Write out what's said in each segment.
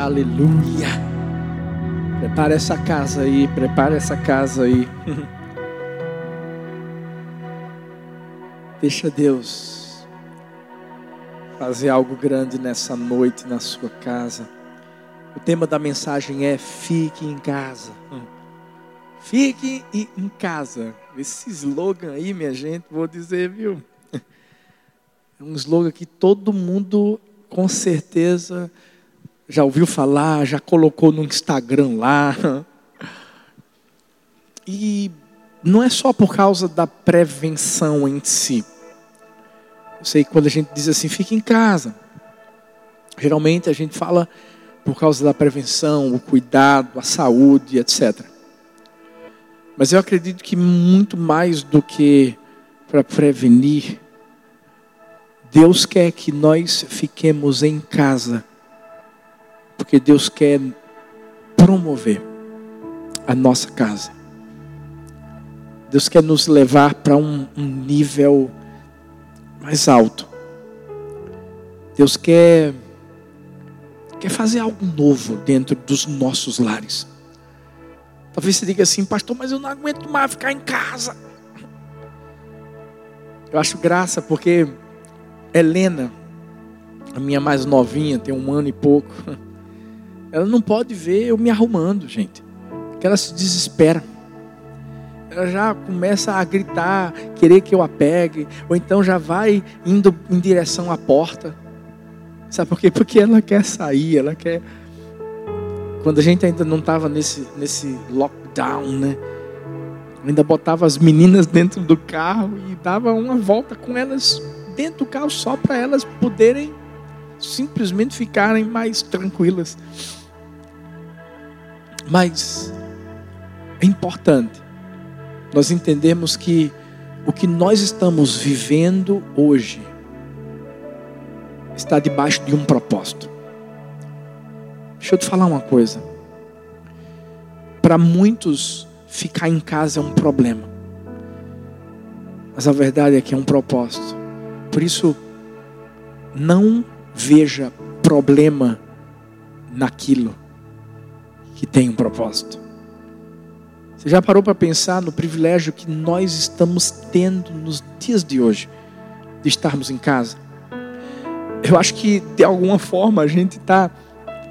Aleluia. Prepara essa casa aí, prepara essa casa aí. Deixa Deus fazer algo grande nessa noite na sua casa. O tema da mensagem é Fique em casa. Fique em casa. Esse slogan aí, minha gente, vou dizer, viu? É um slogan que todo mundo, com certeza, já ouviu falar, já colocou no Instagram lá. E não é só por causa da prevenção em si. Eu sei que quando a gente diz assim, fique em casa. Geralmente a gente fala por causa da prevenção, o cuidado, a saúde, etc. Mas eu acredito que muito mais do que para prevenir, Deus quer que nós fiquemos em casa porque Deus quer promover a nossa casa. Deus quer nos levar para um, um nível mais alto. Deus quer quer fazer algo novo dentro dos nossos lares. Talvez você diga assim, pastor, mas eu não aguento mais ficar em casa. Eu acho graça porque Helena, a minha mais novinha, tem um ano e pouco. Ela não pode ver eu me arrumando, gente. Porque ela se desespera. Ela já começa a gritar, querer que eu a pegue, ou então já vai indo em direção à porta. Sabe por quê? Porque ela quer sair, ela quer. Quando a gente ainda não estava nesse, nesse lockdown, né? Ainda botava as meninas dentro do carro e dava uma volta com elas dentro do carro só para elas poderem simplesmente ficarem mais tranquilas. Mas é importante nós entendermos que o que nós estamos vivendo hoje está debaixo de um propósito. Deixa eu te falar uma coisa. Para muitos, ficar em casa é um problema. Mas a verdade é que é um propósito. Por isso, não veja problema naquilo que tem um propósito. Você já parou para pensar no privilégio que nós estamos tendo nos dias de hoje de estarmos em casa? Eu acho que de alguma forma a gente está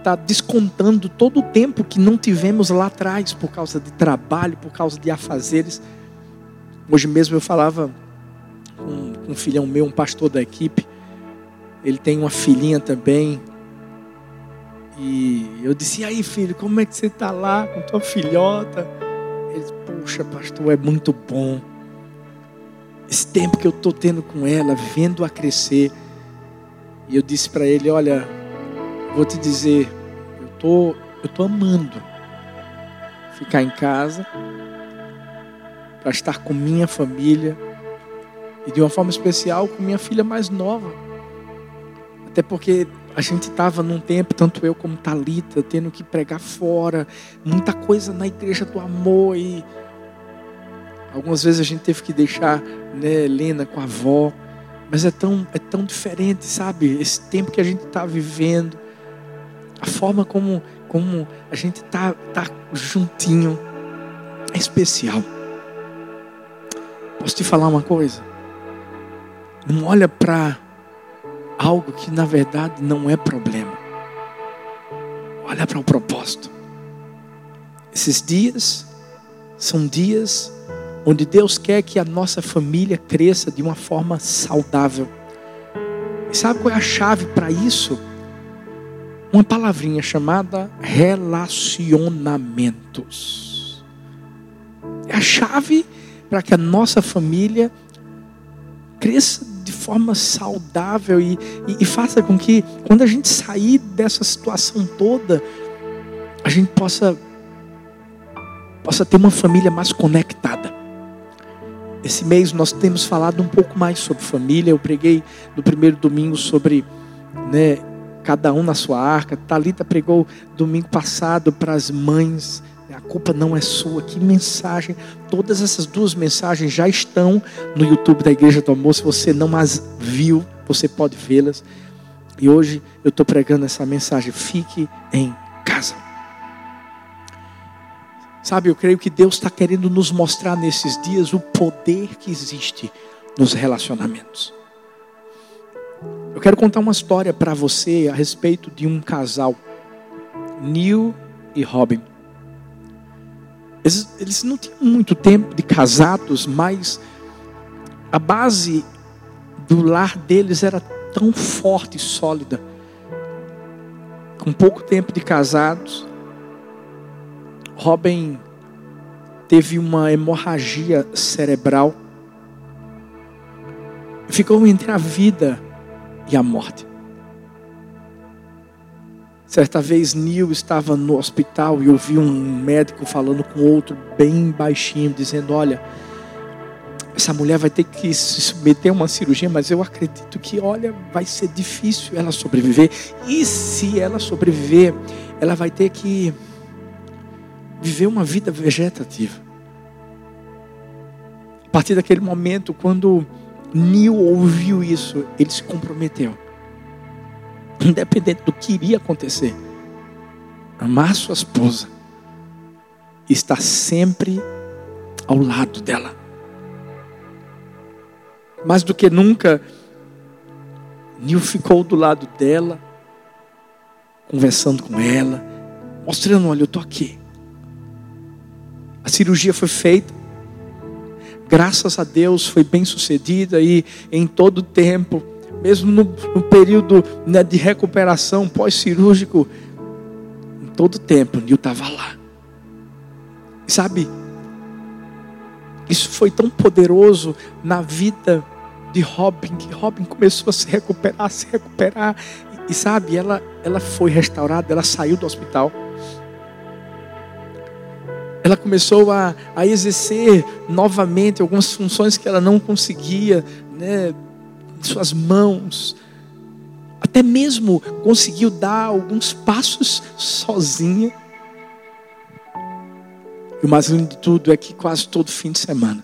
tá descontando todo o tempo que não tivemos lá atrás por causa de trabalho, por causa de afazeres. Hoje mesmo eu falava com um filhão meu, um pastor da equipe. Ele tem uma filhinha também, e eu disse: e aí, filho, como é que você está lá com tua filhota? Ele disse: Poxa, pastor, é muito bom. Esse tempo que eu estou tendo com ela, vendo-a crescer. E eu disse para ele: Olha, vou te dizer, eu tô, eu tô amando ficar em casa para estar com minha família e de uma forma especial com minha filha mais nova. Até porque a gente estava num tempo, tanto eu como Talita, tendo que pregar fora, muita coisa na igreja do amor e algumas vezes a gente teve que deixar né, Helena com a avó, mas é tão é tão diferente, sabe? Esse tempo que a gente está vivendo, a forma como como a gente tá tá juntinho é especial. Posso te falar uma coisa? Não olha para algo que na verdade não é problema. Olha para o propósito. Esses dias são dias onde Deus quer que a nossa família cresça de uma forma saudável. E sabe qual é a chave para isso? Uma palavrinha chamada relacionamentos. É a chave para que a nossa família cresça forma saudável e, e, e, faça com que, quando a gente sair dessa situação toda, a gente possa, possa ter uma família mais conectada. Esse mês nós temos falado um pouco mais sobre família. Eu preguei no primeiro domingo sobre né, cada um na sua arca. Talita pregou domingo passado para as mães a culpa não é sua. Que mensagem. Todas essas duas mensagens já estão no YouTube da Igreja do Amor. Se você não as viu, você pode vê-las. E hoje eu estou pregando essa mensagem: fique em casa. Sabe, eu creio que Deus está querendo nos mostrar nesses dias o poder que existe nos relacionamentos. Eu quero contar uma história para você a respeito de um casal, Neil e Robin. Eles, eles não tinham muito tempo de casados, mas a base do lar deles era tão forte e sólida. Com pouco tempo de casados, Robin teve uma hemorragia cerebral. Ficou entre a vida e a morte. Certa vez Neil estava no hospital e ouviu um médico falando com outro bem baixinho, dizendo: Olha, essa mulher vai ter que se submeter a uma cirurgia, mas eu acredito que, olha, vai ser difícil ela sobreviver. E se ela sobreviver, ela vai ter que viver uma vida vegetativa. A partir daquele momento, quando Neil ouviu isso, ele se comprometeu. Independente do que iria acontecer, amar sua esposa, estar sempre ao lado dela mais do que nunca, Nil ficou do lado dela, conversando com ela, mostrando: olha, eu estou aqui. A cirurgia foi feita, graças a Deus foi bem sucedida e em todo o tempo, mesmo no, no período né, de recuperação pós-cirúrgico, em todo tempo, Nil estava lá. sabe, isso foi tão poderoso na vida de Robin, que Robin começou a se recuperar, a se recuperar. E, sabe, ela, ela foi restaurada, ela saiu do hospital. Ela começou a, a exercer novamente algumas funções que ela não conseguia, né, suas mãos. Até mesmo conseguiu dar alguns passos sozinha. E o mais lindo de tudo é que quase todo fim de semana,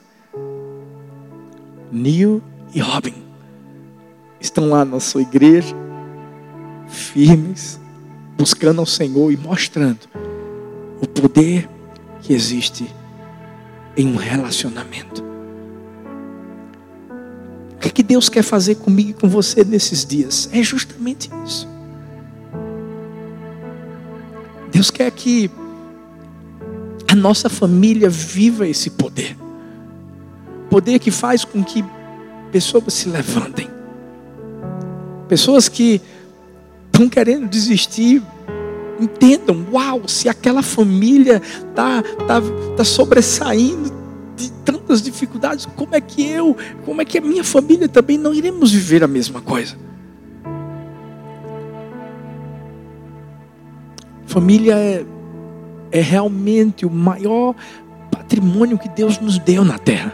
Neil e Robin estão lá na sua igreja, firmes, buscando ao Senhor e mostrando o poder que existe em um relacionamento. Que, é que Deus quer fazer comigo e com você nesses dias? É justamente isso. Deus quer que a nossa família viva esse poder. Poder que faz com que pessoas se levantem. Pessoas que estão querendo desistir, entendam, uau, se aquela família está tá, tá sobressaindo de tantas dificuldades, como é que eu, como é que a minha família também não iremos viver a mesma coisa? Família é é realmente o maior patrimônio que Deus nos deu na terra.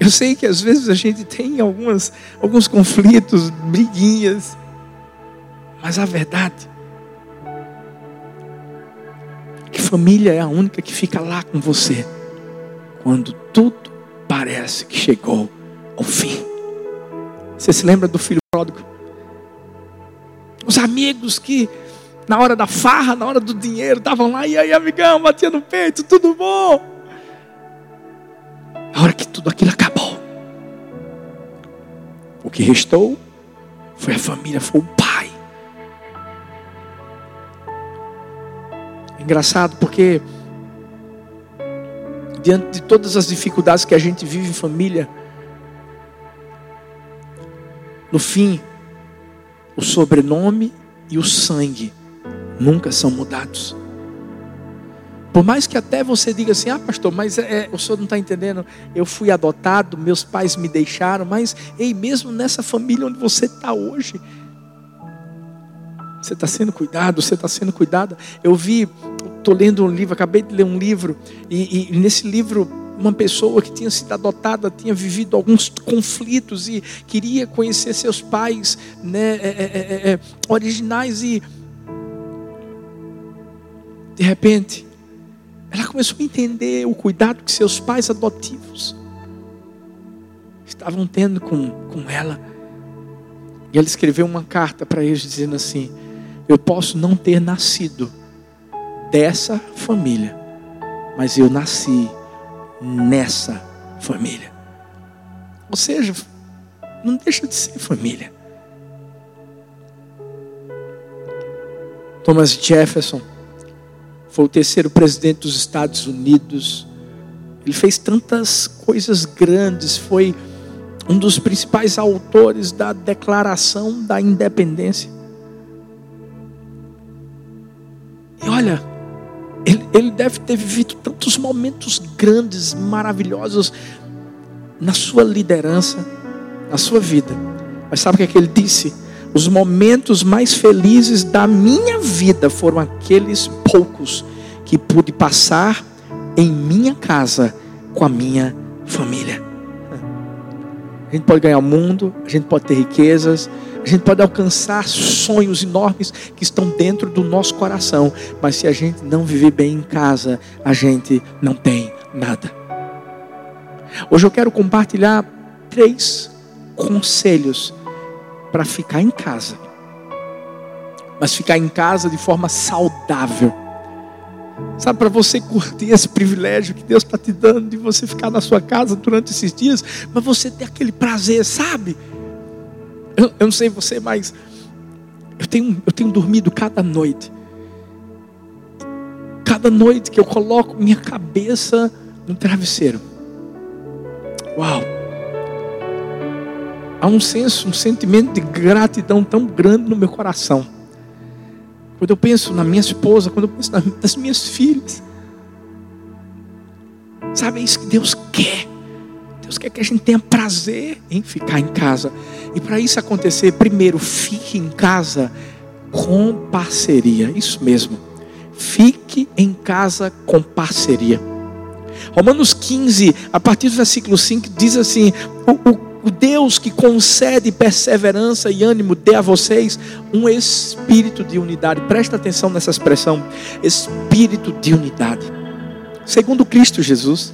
Eu sei que às vezes a gente tem algumas, alguns conflitos, briguinhas, mas a verdade família é a única que fica lá com você quando tudo parece que chegou ao fim. Você se lembra do filho pródigo? Os amigos que na hora da farra, na hora do dinheiro, estavam lá, e aí, amigão, batia no peito, tudo bom? Na hora que tudo aquilo acabou, o que restou foi a família, foi o pai. Engraçado porque, diante de todas as dificuldades que a gente vive em família, no fim, o sobrenome e o sangue nunca são mudados. Por mais que até você diga assim, ah, pastor, mas é, é o senhor não está entendendo. Eu fui adotado, meus pais me deixaram, mas ei, mesmo nessa família onde você está hoje, você está sendo cuidado, você está sendo cuidada. Eu vi, estou lendo um livro, acabei de ler um livro, e, e nesse livro uma pessoa que tinha sido adotada tinha vivido alguns conflitos e queria conhecer seus pais né, é, é, é, originais e de repente, ela começou a entender o cuidado que seus pais adotivos estavam tendo com, com ela. E ela escreveu uma carta para eles dizendo assim: Eu posso não ter nascido dessa família, mas eu nasci nessa família. Ou seja, não deixa de ser família. Thomas Jefferson foi o terceiro presidente dos Estados Unidos. Ele fez tantas coisas grandes, foi um dos principais autores da Declaração da Independência. E olha, ele, ele deve ter vivido tantos momentos grandes, maravilhosos na sua liderança, na sua vida. Mas sabe o que, é que ele disse? Os momentos mais felizes da minha vida foram aqueles poucos que pude passar em minha casa com a minha família. A gente pode ganhar o mundo, a gente pode ter riquezas, a gente pode alcançar sonhos enormes que estão dentro do nosso coração, mas se a gente não viver bem em casa, a gente não tem nada. Hoje eu quero compartilhar três conselhos para ficar em casa. Mas ficar em casa de forma saudável. Sabe, para você curtir esse privilégio que Deus está te dando de você ficar na sua casa durante esses dias, mas você ter aquele prazer, sabe? Eu, eu não sei você, mas eu tenho, eu tenho dormido cada noite. Cada noite que eu coloco minha cabeça no travesseiro. Uau! há um senso, um sentimento de gratidão tão grande no meu coração. Quando eu penso na minha esposa, quando eu penso nas minhas filhas. Sabe, é isso que Deus quer. Deus quer que a gente tenha prazer em ficar em casa. E para isso acontecer, primeiro, fique em casa com parceria. Isso mesmo. Fique em casa com parceria. Romanos 15, a partir do versículo 5, diz assim: o, o o Deus que concede perseverança e ânimo dê a vocês um espírito de unidade. Presta atenção nessa expressão: espírito de unidade. Segundo Cristo Jesus,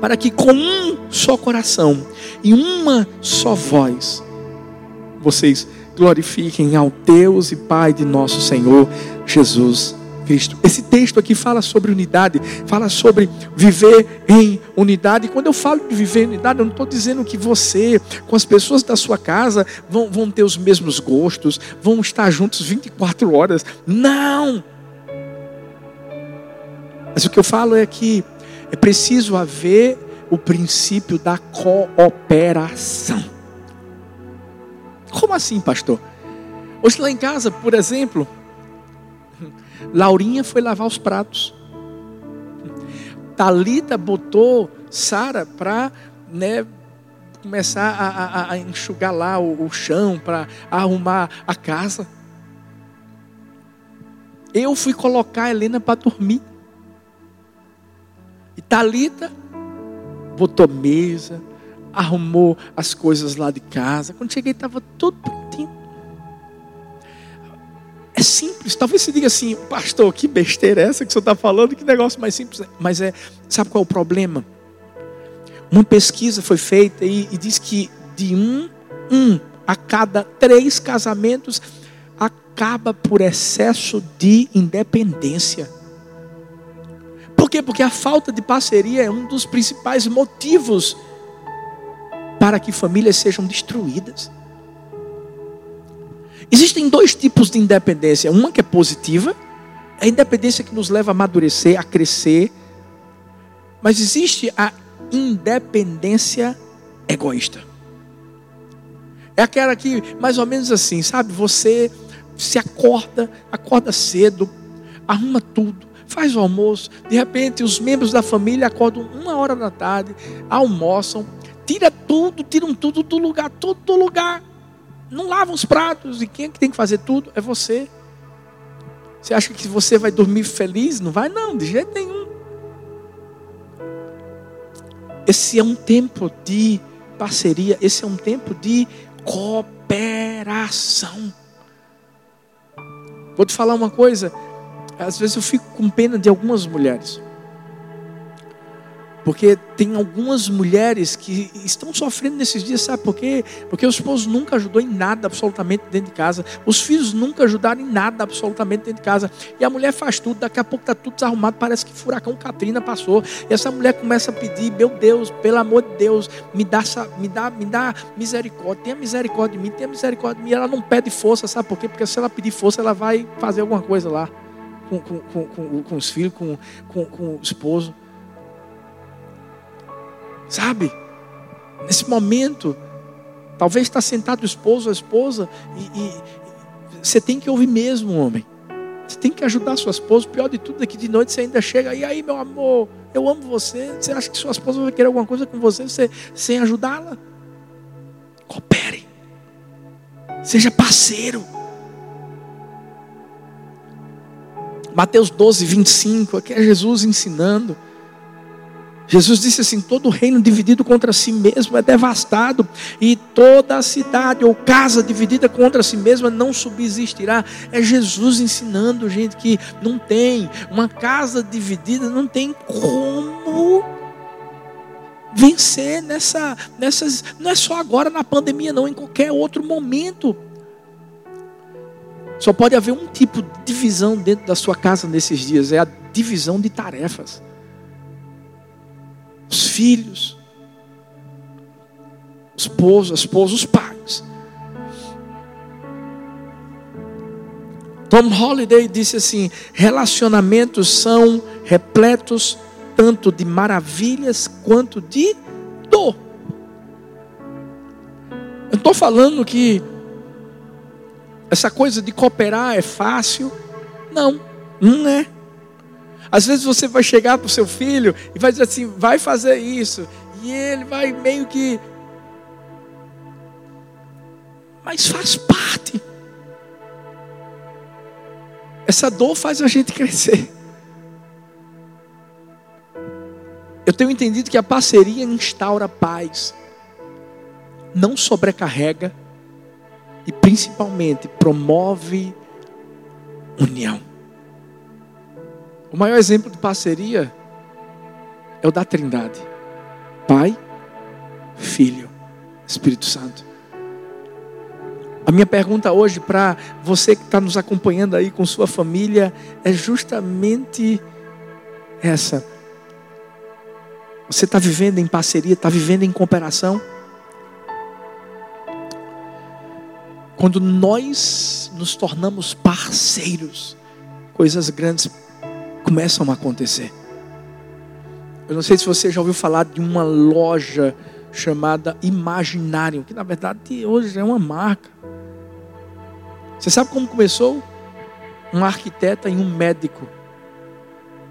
para que com um só coração e uma só voz vocês glorifiquem ao Deus e Pai de nosso Senhor Jesus Cristo. Esse texto aqui fala sobre unidade, fala sobre viver em unidade. E quando eu falo de viver em unidade, eu não estou dizendo que você, com as pessoas da sua casa, vão, vão ter os mesmos gostos, vão estar juntos 24 horas. Não! Mas o que eu falo é que é preciso haver o princípio da cooperação. Como assim, pastor? Hoje lá em casa, por exemplo, Laurinha foi lavar os pratos. Talita botou Sara para né, começar a, a, a, enxugar lá o, o chão, para arrumar a casa. Eu fui colocar a Helena para dormir. E Talita botou mesa, arrumou as coisas lá de casa. Quando cheguei estava tudo prontinho. É simples. Talvez você diga assim, pastor, que besteira é essa que você está falando? Que negócio mais simples. Mas é, sabe qual é o problema? Uma pesquisa foi feita e, e diz que de um, um a cada três casamentos acaba por excesso de independência. Quê? Porque a falta de parceria é um dos principais motivos para que famílias sejam destruídas. Existem dois tipos de independência. Uma que é positiva, é a independência que nos leva a amadurecer, a crescer. Mas existe a independência egoísta. É aquela que, mais ou menos assim, sabe? Você se acorda, acorda cedo, arruma tudo, faz o almoço. De repente, os membros da família acordam uma hora da tarde, almoçam, tira tudo, tiram tudo do lugar, tudo do lugar não lava os pratos. E quem é que tem que fazer tudo? É você. Você acha que você vai dormir feliz? Não vai, não, de jeito nenhum. Esse é um tempo de parceria, esse é um tempo de cooperação. Vou te falar uma coisa, às vezes eu fico com pena de algumas mulheres. Porque tem algumas mulheres que estão sofrendo nesses dias, sabe por quê? Porque o esposo nunca ajudou em nada absolutamente dentro de casa. Os filhos nunca ajudaram em nada absolutamente dentro de casa. E a mulher faz tudo, daqui a pouco está tudo desarrumado, parece que furacão Katrina passou. E essa mulher começa a pedir, meu Deus, pelo amor de Deus, me dá, me dá, me dá misericórdia, tenha misericórdia de mim, tenha misericórdia de mim. Ela não pede força, sabe por quê? Porque se ela pedir força, ela vai fazer alguma coisa lá com, com, com, com, os filhos, com, com, com o esposo. Sabe? Nesse momento, talvez está sentado o esposo, a esposa, e, e, você tem que ouvir mesmo, homem. Você tem que ajudar sua esposa. O pior de tudo é que de noite você ainda chega, e aí, meu amor, eu amo você. Você acha que sua esposa vai querer alguma coisa com você, você sem ajudá-la? Coopere. Seja parceiro. Mateus 12, 25, aqui é Jesus ensinando. Jesus disse assim: todo reino dividido contra si mesmo é devastado, e toda cidade ou casa dividida contra si mesma não subsistirá. É Jesus ensinando, gente, que não tem uma casa dividida, não tem como vencer nessa, nessas, não é só agora na pandemia, não, em qualquer outro momento. Só pode haver um tipo de divisão dentro da sua casa nesses dias, é a divisão de tarefas. Os filhos, os esposos, os pais. Tom Holliday disse assim: relacionamentos são repletos tanto de maravilhas quanto de dor. Eu estou falando que essa coisa de cooperar é fácil? Não, não é. Às vezes você vai chegar para o seu filho e vai dizer assim: vai fazer isso. E ele vai meio que. Mas faz parte. Essa dor faz a gente crescer. Eu tenho entendido que a parceria instaura paz, não sobrecarrega e principalmente promove união. O maior exemplo de parceria é o da Trindade: Pai, Filho, Espírito Santo. A minha pergunta hoje para você que está nos acompanhando aí com sua família é justamente essa. Você está vivendo em parceria, está vivendo em cooperação? Quando nós nos tornamos parceiros, coisas grandes começam a acontecer. Eu não sei se você já ouviu falar de uma loja chamada Imaginário, que na verdade hoje é uma marca. Você sabe como começou? Um arquiteta e um médico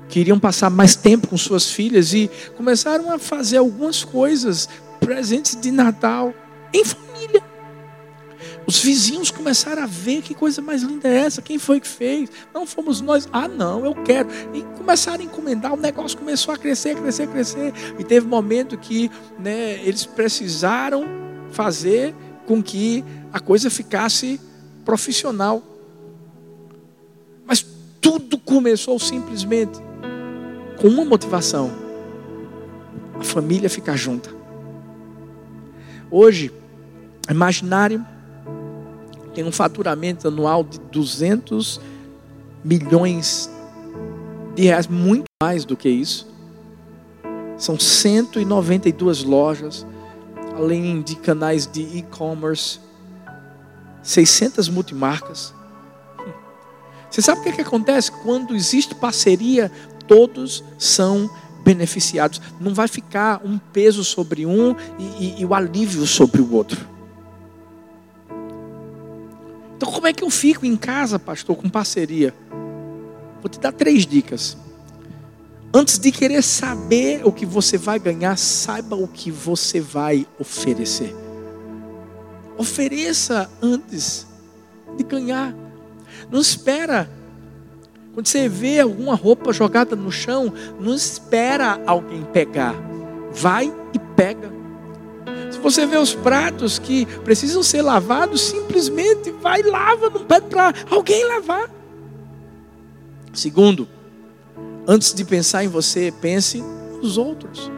queriam passar mais tempo com suas filhas e começaram a fazer algumas coisas, presentes de Natal, em família. Os vizinhos começaram a ver que coisa mais linda é essa, quem foi que fez? Não fomos nós. Ah, não, eu quero. E começaram a encomendar, o negócio começou a crescer, crescer, crescer. E teve momento que né, eles precisaram fazer com que a coisa ficasse profissional. Mas tudo começou simplesmente com uma motivação: a família ficar junta. Hoje, imaginário tem um faturamento anual de 200 milhões de reais, muito mais do que isso. São 192 lojas, além de canais de e-commerce, 600 multimarcas. Você sabe o que, é que acontece? Quando existe parceria, todos são beneficiados. Não vai ficar um peso sobre um e, e, e o alívio sobre o outro. Então, como é que eu fico em casa, pastor, com parceria? Vou te dar três dicas. Antes de querer saber o que você vai ganhar, saiba o que você vai oferecer. Ofereça antes de ganhar. Não espera. Quando você vê alguma roupa jogada no chão, não espera alguém pegar. Vai e pega. Você vê os pratos que precisam ser lavados, simplesmente vai e lava, não pede para alguém lavar. Segundo, antes de pensar em você, pense nos outros.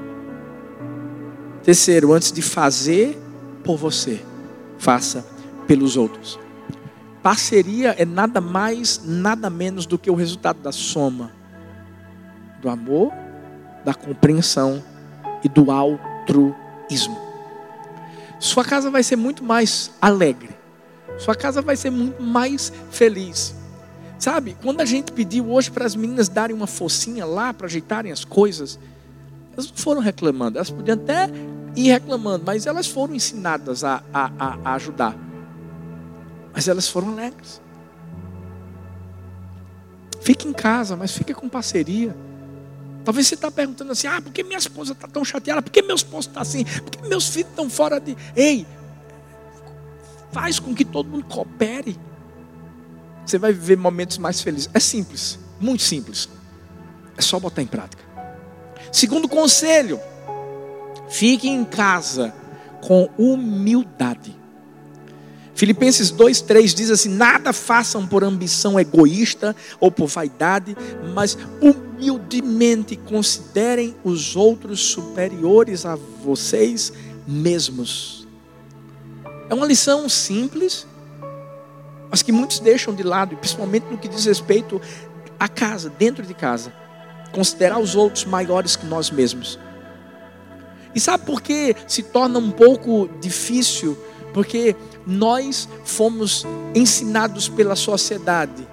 Terceiro, antes de fazer por você, faça pelos outros. Parceria é nada mais, nada menos do que o resultado da soma do amor, da compreensão e do altruísmo. Sua casa vai ser muito mais alegre. Sua casa vai ser muito mais feliz. Sabe, quando a gente pediu hoje para as meninas darem uma focinha lá para ajeitarem as coisas, elas não foram reclamando, elas podiam até ir reclamando, mas elas foram ensinadas a, a, a ajudar. Mas elas foram alegres. Fique em casa, mas fique com parceria. Talvez você está perguntando assim: ah, por que minha esposa está tão chateada? Por que meu esposo está assim? Por que meus filhos estão fora de. Ei, faz com que todo mundo coopere. Você vai viver momentos mais felizes. É simples, muito simples. É só botar em prática. Segundo conselho, fique em casa com humildade. Filipenses 2,3 diz assim: Nada façam por ambição egoísta ou por vaidade, mas humildemente considerem os outros superiores a vocês mesmos. É uma lição simples, mas que muitos deixam de lado, principalmente no que diz respeito à casa, dentro de casa. Considerar os outros maiores que nós mesmos. E sabe por que se torna um pouco difícil? Porque nós fomos ensinados pela sociedade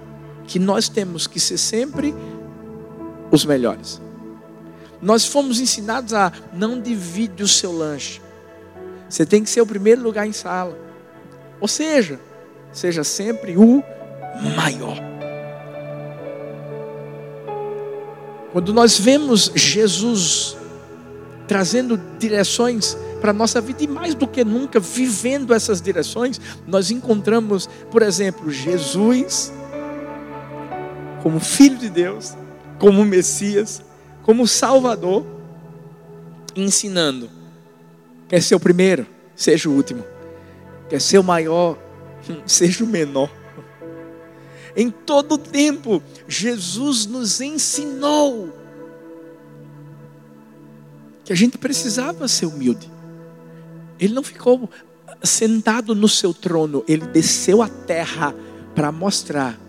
que nós temos que ser sempre os melhores. Nós fomos ensinados a não divide o seu lanche. Você tem que ser o primeiro lugar em sala. Ou seja, seja sempre o maior. Quando nós vemos Jesus trazendo direções para a nossa vida e mais do que nunca vivendo essas direções, nós encontramos, por exemplo, Jesus como Filho de Deus, como Messias, como Salvador, ensinando: quer ser o primeiro, seja o último, quer ser o maior, seja o menor. Em todo tempo, Jesus nos ensinou que a gente precisava ser humilde. Ele não ficou sentado no seu trono, ele desceu à terra para mostrar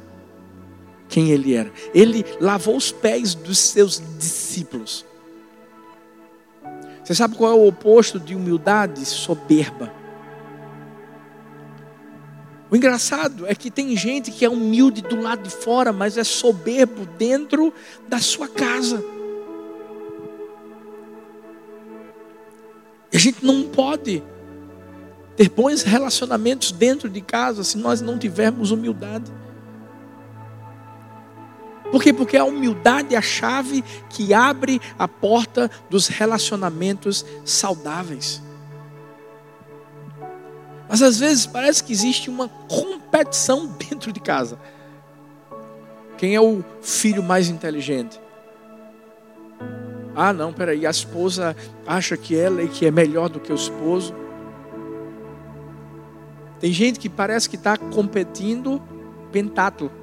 quem ele era. Ele lavou os pés dos seus discípulos. Você sabe qual é o oposto de humildade? Soberba. O engraçado é que tem gente que é humilde do lado de fora, mas é soberbo dentro da sua casa. E a gente não pode ter bons relacionamentos dentro de casa se nós não tivermos humildade. Por quê? Porque a humildade é a chave que abre a porta dos relacionamentos saudáveis. Mas às vezes parece que existe uma competição dentro de casa. Quem é o filho mais inteligente? Ah, não, peraí, a esposa acha que ela é que é melhor do que o esposo. Tem gente que parece que está competindo pentátulo.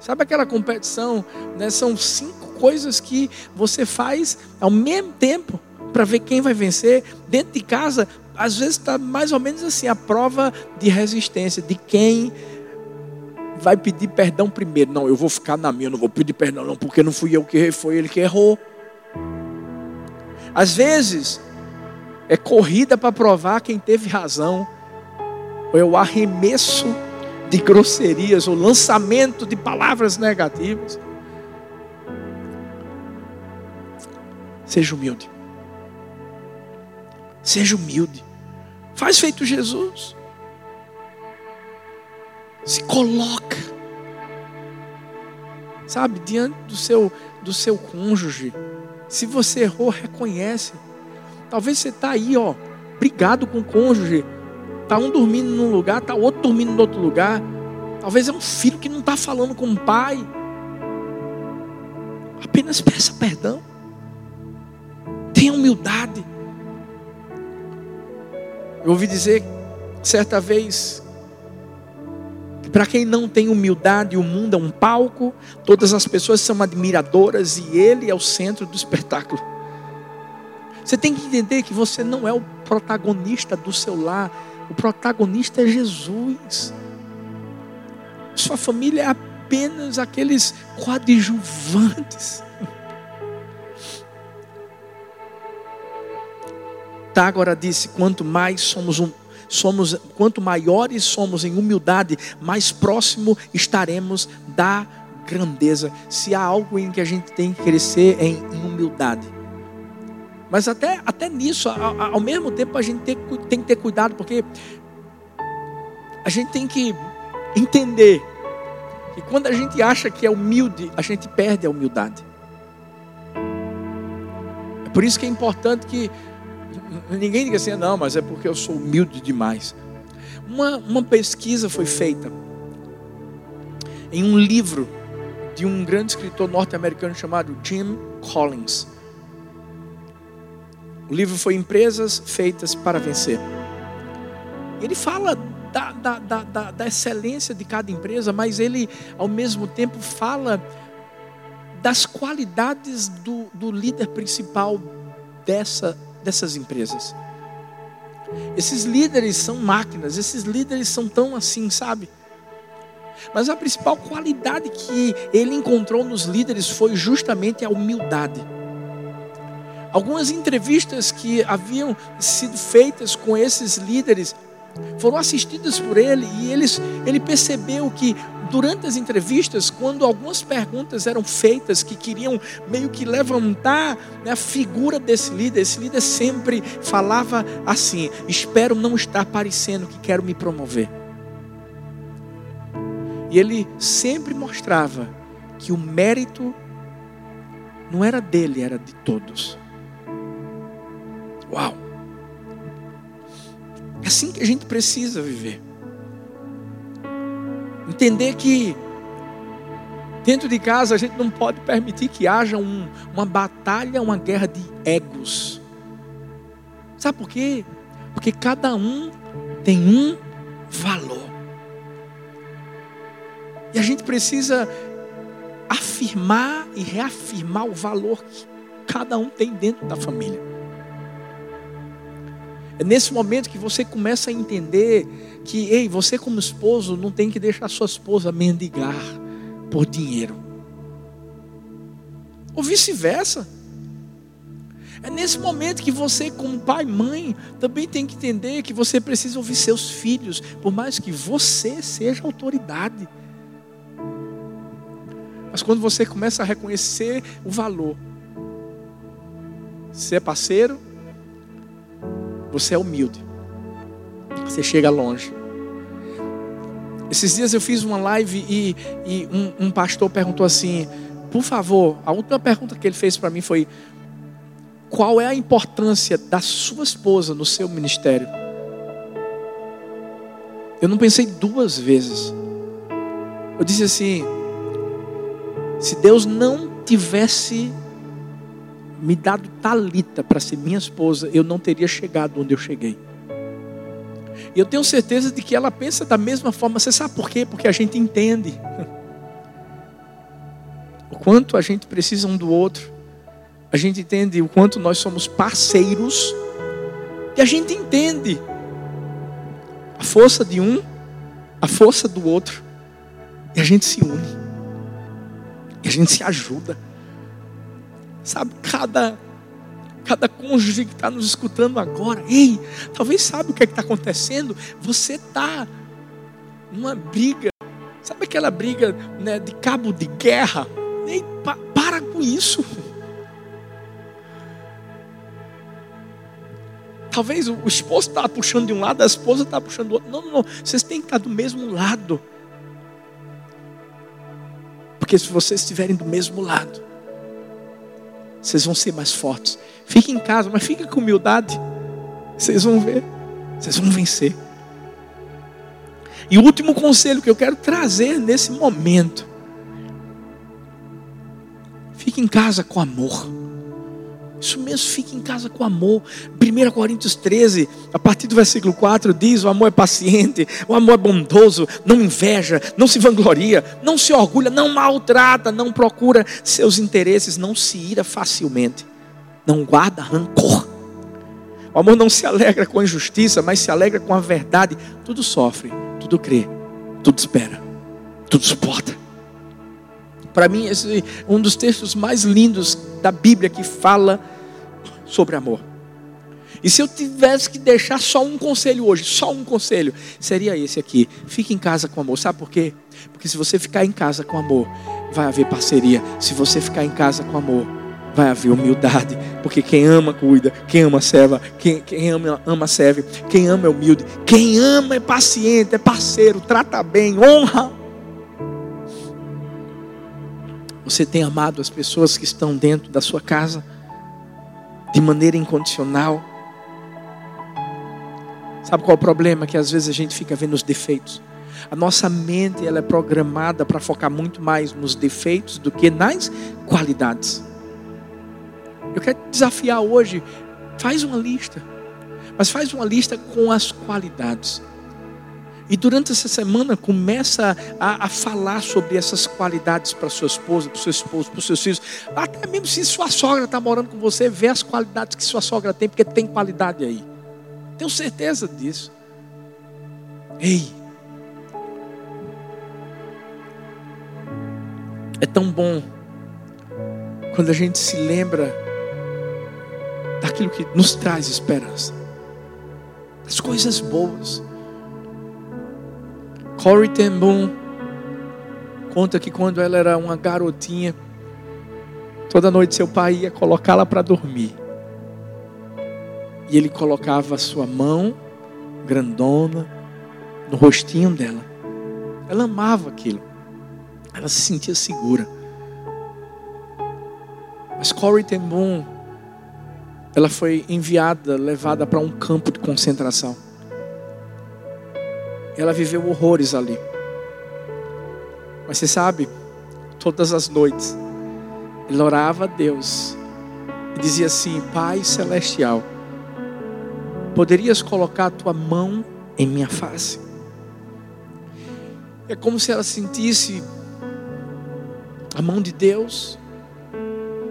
Sabe aquela competição? Né? São cinco coisas que você faz ao mesmo tempo para ver quem vai vencer. Dentro de casa, às vezes está mais ou menos assim a prova de resistência de quem vai pedir perdão primeiro. Não, eu vou ficar na minha, não vou pedir perdão não, porque não fui eu que errei, foi ele que errou. Às vezes, é corrida para provar quem teve razão, ou o arremesso de grosserias, o lançamento de palavras negativas. Seja humilde. Seja humilde. Faz feito Jesus. Se coloca. Sabe, diante do seu do seu cônjuge, se você errou, reconhece. Talvez você está aí, ó, brigado com o cônjuge. Está um dormindo num lugar, está outro dormindo no outro lugar. Talvez é um filho que não está falando com o pai. Apenas peça perdão. Tenha humildade. Eu ouvi dizer certa vez para quem não tem humildade, o mundo é um palco, todas as pessoas são admiradoras e ele é o centro do espetáculo. Você tem que entender que você não é o protagonista do seu lar, o protagonista é Jesus. Sua família é apenas aqueles coadjuvantes. Tá, agora disse: quanto mais somos um, somos, quanto maiores somos em humildade, mais próximo estaremos da grandeza. Se há algo em que a gente tem que crescer é em humildade. Mas até, até nisso, ao, ao mesmo tempo, a gente tem, tem que ter cuidado, porque a gente tem que entender que quando a gente acha que é humilde, a gente perde a humildade. É por isso que é importante que ninguém diga assim, não, mas é porque eu sou humilde demais. Uma, uma pesquisa foi feita em um livro de um grande escritor norte-americano chamado Jim Collins. O livro foi Empresas Feitas para Vencer. Ele fala da, da, da, da, excelência de cada empresa, mas ele, ao mesmo tempo, fala das qualidades do, do líder principal dessa, dessas empresas. Esses líderes são máquinas, esses líderes são tão assim, sabe? Mas a principal qualidade que ele encontrou nos líderes foi justamente a humildade. Algumas entrevistas que haviam sido feitas com esses líderes foram assistidas por ele e eles, ele percebeu que durante as entrevistas, quando algumas perguntas eram feitas que queriam meio que levantar né, a figura desse líder, esse líder sempre falava assim: Espero não estar parecendo que quero me promover. E ele sempre mostrava que o mérito não era dele, era de todos. Uau! É assim que a gente precisa viver. Entender que dentro de casa a gente não pode permitir que haja um, uma batalha, uma guerra de egos. Sabe por quê? Porque cada um tem um valor. E a gente precisa afirmar e reafirmar o valor que cada um tem dentro da família. É nesse momento que você começa a entender que, ei, você como esposo não tem que deixar sua esposa mendigar por dinheiro. Ou vice-versa. É nesse momento que você, como pai e mãe, também tem que entender que você precisa ouvir seus filhos, por mais que você seja autoridade. Mas quando você começa a reconhecer o valor, ser é parceiro, você é humilde. Você chega longe. Esses dias eu fiz uma live e, e um, um pastor perguntou assim: por favor, a última pergunta que ele fez para mim foi: qual é a importância da sua esposa no seu ministério? Eu não pensei duas vezes. Eu disse assim: se Deus não tivesse me dado Talita para ser minha esposa, eu não teria chegado onde eu cheguei. E eu tenho certeza de que ela pensa da mesma forma. Você sabe por quê? Porque a gente entende o quanto a gente precisa um do outro. A gente entende o quanto nós somos parceiros. E a gente entende a força de um, a força do outro. E a gente se une. E a gente se ajuda. Sabe, cada, cada cônjuge que está nos escutando agora, ei, talvez sabe o que é está acontecendo. Você está numa briga, sabe aquela briga né, de cabo de guerra? Ei, pa, para com isso. Talvez o esposo está puxando de um lado, a esposa está puxando do outro. Não, não, não. Vocês têm que estar do mesmo lado. Porque se vocês estiverem do mesmo lado, vocês vão ser mais fortes. Fique em casa, mas fique com humildade. Vocês vão ver. Vocês vão vencer. E o último conselho que eu quero trazer nesse momento. Fique em casa com amor. Isso mesmo, fique em casa com amor. 1 Coríntios 13, a partir do versículo 4, diz: O amor é paciente, o amor é bondoso, não inveja, não se vangloria, não se orgulha, não maltrata, não procura seus interesses, não se ira facilmente, não guarda rancor. O amor não se alegra com a injustiça, mas se alegra com a verdade. Tudo sofre, tudo crê, tudo espera, tudo suporta. Para mim, esse é um dos textos mais lindos da Bíblia que fala sobre amor. E se eu tivesse que deixar só um conselho hoje, só um conselho, seria esse aqui: fique em casa com amor. Sabe por quê? Porque se você ficar em casa com amor, vai haver parceria. Se você ficar em casa com amor, vai haver humildade. Porque quem ama, cuida. Quem ama, serve. Quem, quem ama, ama, serve. Quem ama é humilde. Quem ama é paciente, é parceiro, trata bem, honra. Você tem amado as pessoas que estão dentro da sua casa de maneira incondicional. Sabe qual é o problema? Que às vezes a gente fica vendo os defeitos. A nossa mente ela é programada para focar muito mais nos defeitos do que nas qualidades. Eu quero desafiar hoje, faz uma lista, mas faz uma lista com as qualidades. E durante essa semana começa a, a falar sobre essas qualidades para sua esposa, para seu esposo, para seus filhos. Até mesmo se sua sogra está morando com você, vê as qualidades que sua sogra tem, porque tem qualidade aí. Tenho certeza disso. Ei, é tão bom quando a gente se lembra daquilo que nos traz esperança, das coisas boas. Corey ten Boom conta que quando ela era uma garotinha, toda noite seu pai ia colocá-la para dormir. E ele colocava sua mão grandona no rostinho dela. Ela amava aquilo. Ela se sentia segura. Mas Corey ten Boom, ela foi enviada, levada para um campo de concentração. Ela viveu horrores ali. Mas você sabe, todas as noites, ele orava a Deus e dizia assim: Pai celestial, poderias colocar a tua mão em minha face? É como se ela sentisse a mão de Deus,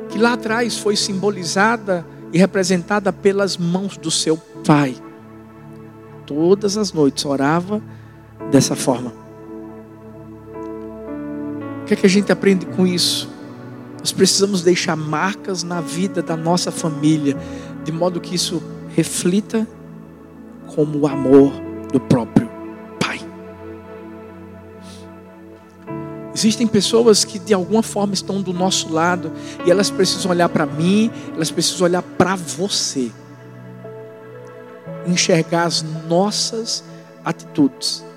que lá atrás foi simbolizada e representada pelas mãos do seu pai. Todas as noites orava dessa forma. O que é que a gente aprende com isso? Nós precisamos deixar marcas na vida da nossa família, de modo que isso reflita como o amor do próprio Pai. Existem pessoas que de alguma forma estão do nosso lado e elas precisam olhar para mim, elas precisam olhar para você, enxergar as nossas atitudes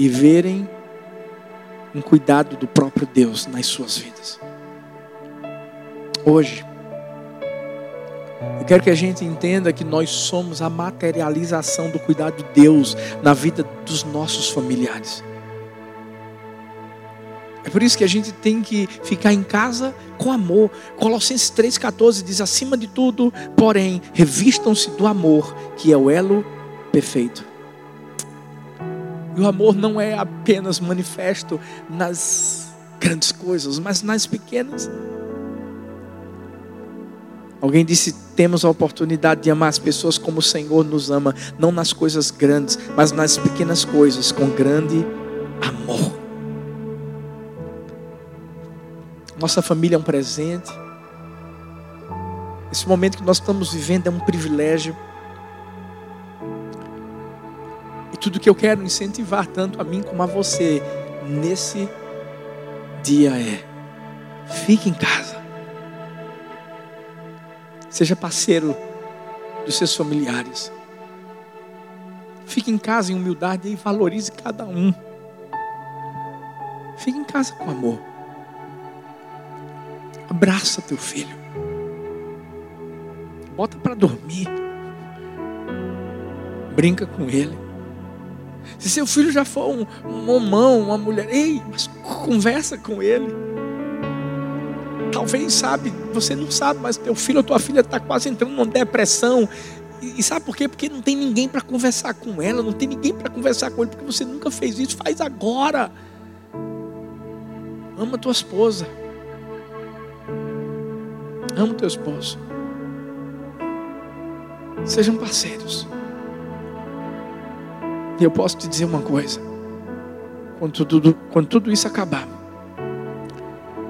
e verem um cuidado do próprio Deus nas suas vidas. Hoje, eu quero que a gente entenda que nós somos a materialização do cuidado de Deus na vida dos nossos familiares. É por isso que a gente tem que ficar em casa com amor. Colossenses 3,14 diz: acima de tudo, porém, revistam-se do amor, que é o elo perfeito. E o amor não é apenas manifesto nas grandes coisas, mas nas pequenas. Alguém disse: temos a oportunidade de amar as pessoas como o Senhor nos ama, não nas coisas grandes, mas nas pequenas coisas, com grande amor. Nossa família é um presente. Esse momento que nós estamos vivendo é um privilégio. Tudo que eu quero incentivar, tanto a mim como a você, nesse dia é: fique em casa. Seja parceiro dos seus familiares. Fique em casa em humildade e valorize cada um. Fique em casa com amor. Abraça teu filho. Bota para dormir. Brinca com ele. Se seu filho já for um, um homão, uma mulher, ei, mas conversa com ele. Talvez, sabe, você não sabe, mas teu filho ou tua filha está quase entrando numa depressão. E, e sabe por quê? Porque não tem ninguém para conversar com ela, não tem ninguém para conversar com ele, porque você nunca fez isso. Faz agora. Ama tua esposa. Ama teu esposo. Sejam parceiros. E eu posso te dizer uma coisa: quando tudo, quando tudo isso acabar,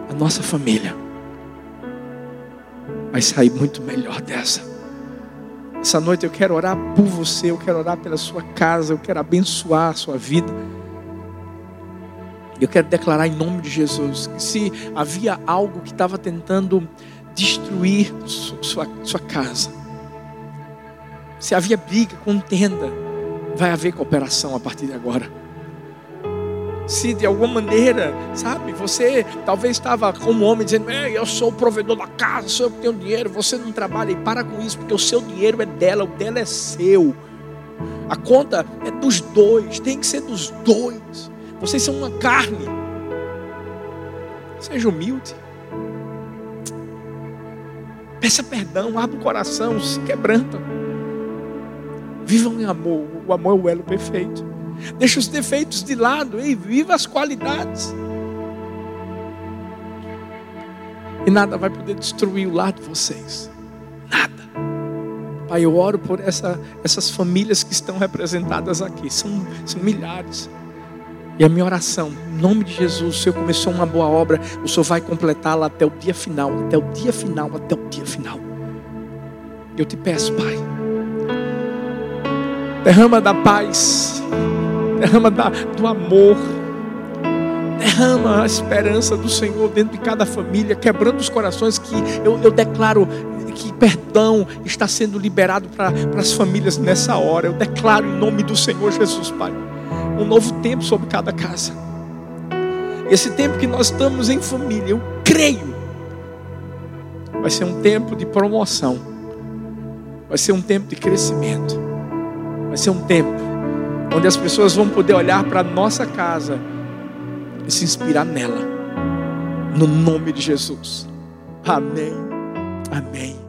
a nossa família vai sair muito melhor dessa. Essa noite eu quero orar por você, eu quero orar pela sua casa, eu quero abençoar a sua vida. Eu quero declarar em nome de Jesus que se havia algo que estava tentando destruir sua, sua casa, se havia briga, contenda, vai haver cooperação a partir de agora se de alguma maneira, sabe, você talvez estava como homem dizendo, eu sou o provedor da casa, sou eu que tenho dinheiro, você não trabalha, e para com isso, porque o seu dinheiro é dela, o dela é seu. A conta é dos dois, tem que ser dos dois. Vocês são uma carne. Seja humilde. Peça perdão, abra o coração, se quebranta. Vivam em amor. O amor é o elo perfeito. Deixa os defeitos de lado e viva as qualidades. E nada vai poder destruir o lar de vocês. Nada. Pai, eu oro por essa, essas famílias que estão representadas aqui. São, são milhares. E a minha oração, em nome de Jesus, o Senhor começou uma boa obra, o Senhor vai completá-la até o dia final, até o dia final, até o dia final. Eu te peço, Pai, derrama da paz derrama da, do amor, derrama a esperança do Senhor dentro de cada família, quebrando os corações que eu, eu declaro que perdão está sendo liberado para as famílias nessa hora. Eu declaro em nome do Senhor Jesus, Pai, um novo tempo sobre cada casa. Esse tempo que nós estamos em família, eu creio, vai ser um tempo de promoção, vai ser um tempo de crescimento, vai ser um tempo onde as pessoas vão poder olhar para a nossa casa e se inspirar nela, no nome de Jesus. Amém. Amém.